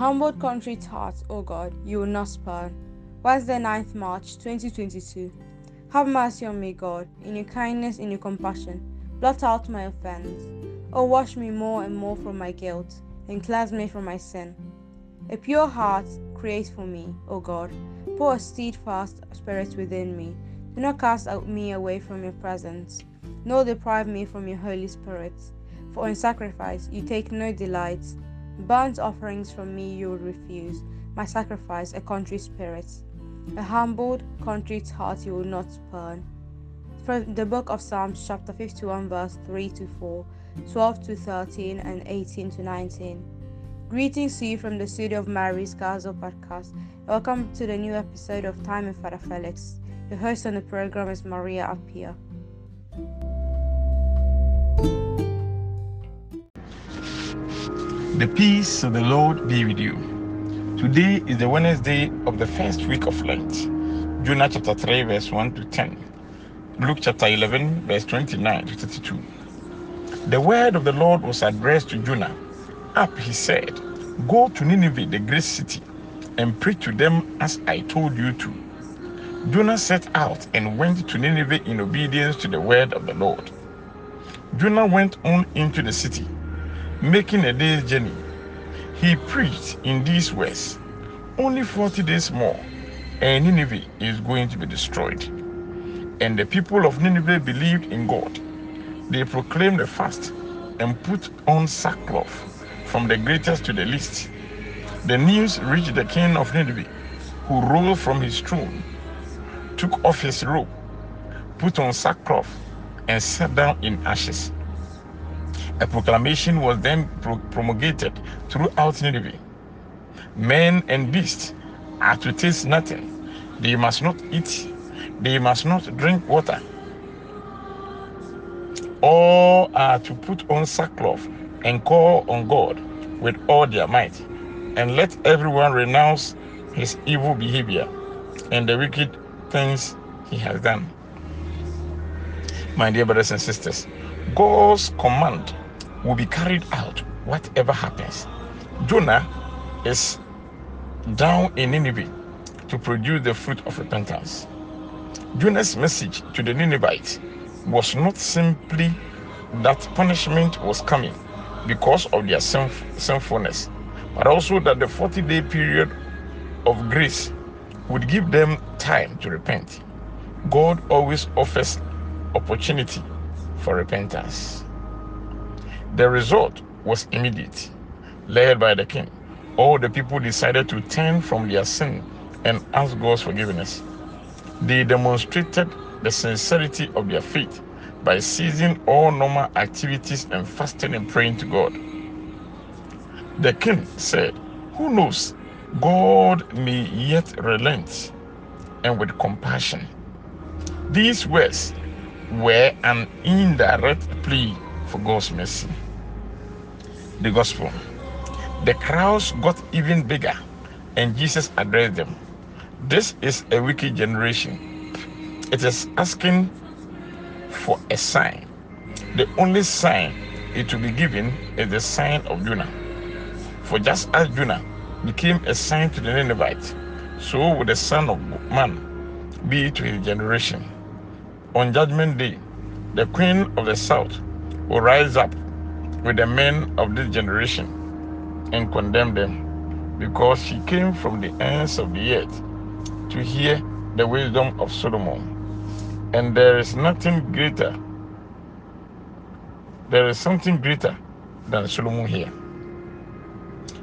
humbled contrite heart, O God, you will not spurn. Wednesday, 9th March 2022. Have mercy on me, God, in your kindness, in your compassion. Blot out my offense. O wash me more and more from my guilt, and cleanse me from my sin. A pure heart create for me, O God. Pour a steadfast spirit within me. Do not cast me away from your presence, nor deprive me from your Holy Spirit. For in sacrifice you take no delight. Burnt offerings from me you will refuse, my sacrifice a contrite spirit. A humbled, contrite heart you will not spurn. From the book of Psalms, chapter 51, verse 3 to 4, 12 to 13, and 18 to 19. Greetings to you from the studio of Mary's Gazo podcast. Welcome to the new episode of Time with Father Felix. Your host on the program is Maria Pia. The peace of the Lord be with you. Today is the Wednesday of the first week of Lent. Jonah chapter 3, verse 1 to 10. Luke chapter 11, verse 29 to 32. The word of the Lord was addressed to Jonah. Up, he said, Go to Nineveh, the great city, and preach to them as I told you to. Jonah set out and went to Nineveh in obedience to the word of the Lord. Jonah went on into the city making a day's journey, he preached in these words Only 40 days more, and Nineveh is going to be destroyed. And the people of Nineveh believed in God. They proclaimed a fast and put on sackcloth from the greatest to the least. The news reached the king of Nineveh, who rose from his throne, took off his robe, put on sackcloth, and sat down in ashes. A proclamation was then pro- promulgated throughout Nineveh. Men and beasts are to taste nothing. They must not eat. They must not drink water. All are to put on sackcloth and call on God with all their might. And let everyone renounce his evil behavior and the wicked things he has done. My dear brothers and sisters, God's command will be carried out whatever happens. Jonah is down in Nineveh to produce the fruit of repentance. Jonah's message to the Ninevites was not simply that punishment was coming because of their sinf- sinfulness, but also that the 40 day period of grace would give them time to repent. God always offers opportunity for repentance. The result was immediate. Led by the king, all the people decided to turn from their sin and ask God's forgiveness. They demonstrated the sincerity of their faith by ceasing all normal activities and fasting and praying to God. The king said, Who knows? God may yet relent and with compassion. These words were an indirect plea for God's mercy. The gospel. The crowds got even bigger, and Jesus addressed them. This is a wicked generation. It is asking for a sign. The only sign it will be given is the sign of Jonah. For just as Jonah became a sign to the Ninevites, so will the Son of Man be to his generation. On Judgment Day, the Queen of the South will rise up with the men of this generation and condemn them, because she came from the ends of the earth to hear the wisdom of Solomon. And there is nothing greater, there is something greater than Solomon here.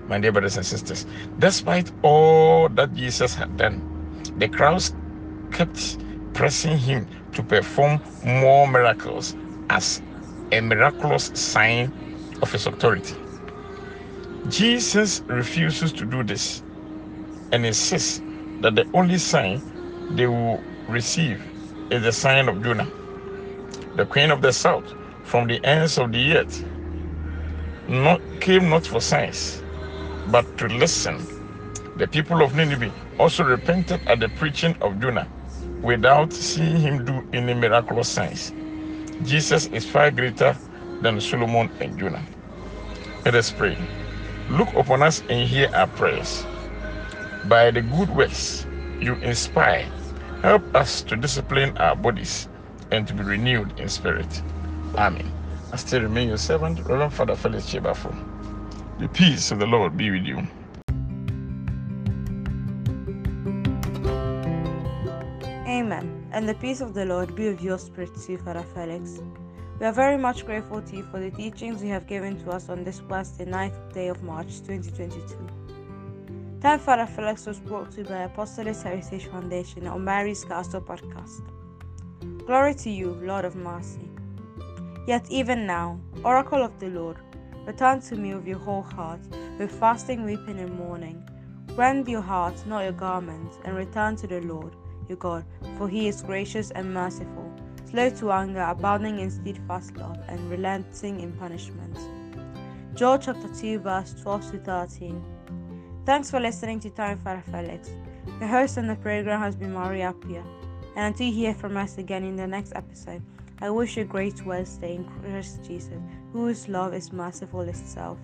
My dear brothers and sisters, despite all that Jesus had done, the crowds kept pressing him to perform more miracles as a miraculous sign of his authority. Jesus refuses to do this and insists that the only sign they will receive is the sign of Jonah, the queen of the south, from the ends of the earth, not, came not for signs, but to listen. The people of Nineveh also repented at the preaching of Jonah without seeing him do any miraculous signs. Jesus is far greater than Solomon and Jonah. Let us pray. Look upon us and hear our prayers. By the good works you inspire, help us to discipline our bodies and to be renewed in spirit. Amen. I still remain your servant, Reverend Father Felix Chebafo. The peace of the Lord be with you. And the peace of the Lord be with your spirit too, Father Felix. We are very much grateful to you for the teachings you have given to us on this Wednesday, 9th day of March 2022. Time Father Felix was brought to you by Apostolic Heritage Foundation on Mary's Castle podcast. Glory to you, Lord of mercy. Yet even now, Oracle of the Lord, return to me with your whole heart, with fasting, weeping, and mourning. Rend your heart, not your garment, and return to the Lord, your God, for he is gracious and merciful slow to anger, abounding in steadfast love, and relenting in punishment. Joel chapter 2, verse 12 to 13. Thanks for listening to Time Father Felix. The host on the program has been Maria Pia. And until you hear from us again in the next episode, I wish you a great Wednesday in Christ Jesus, whose love is merciful itself.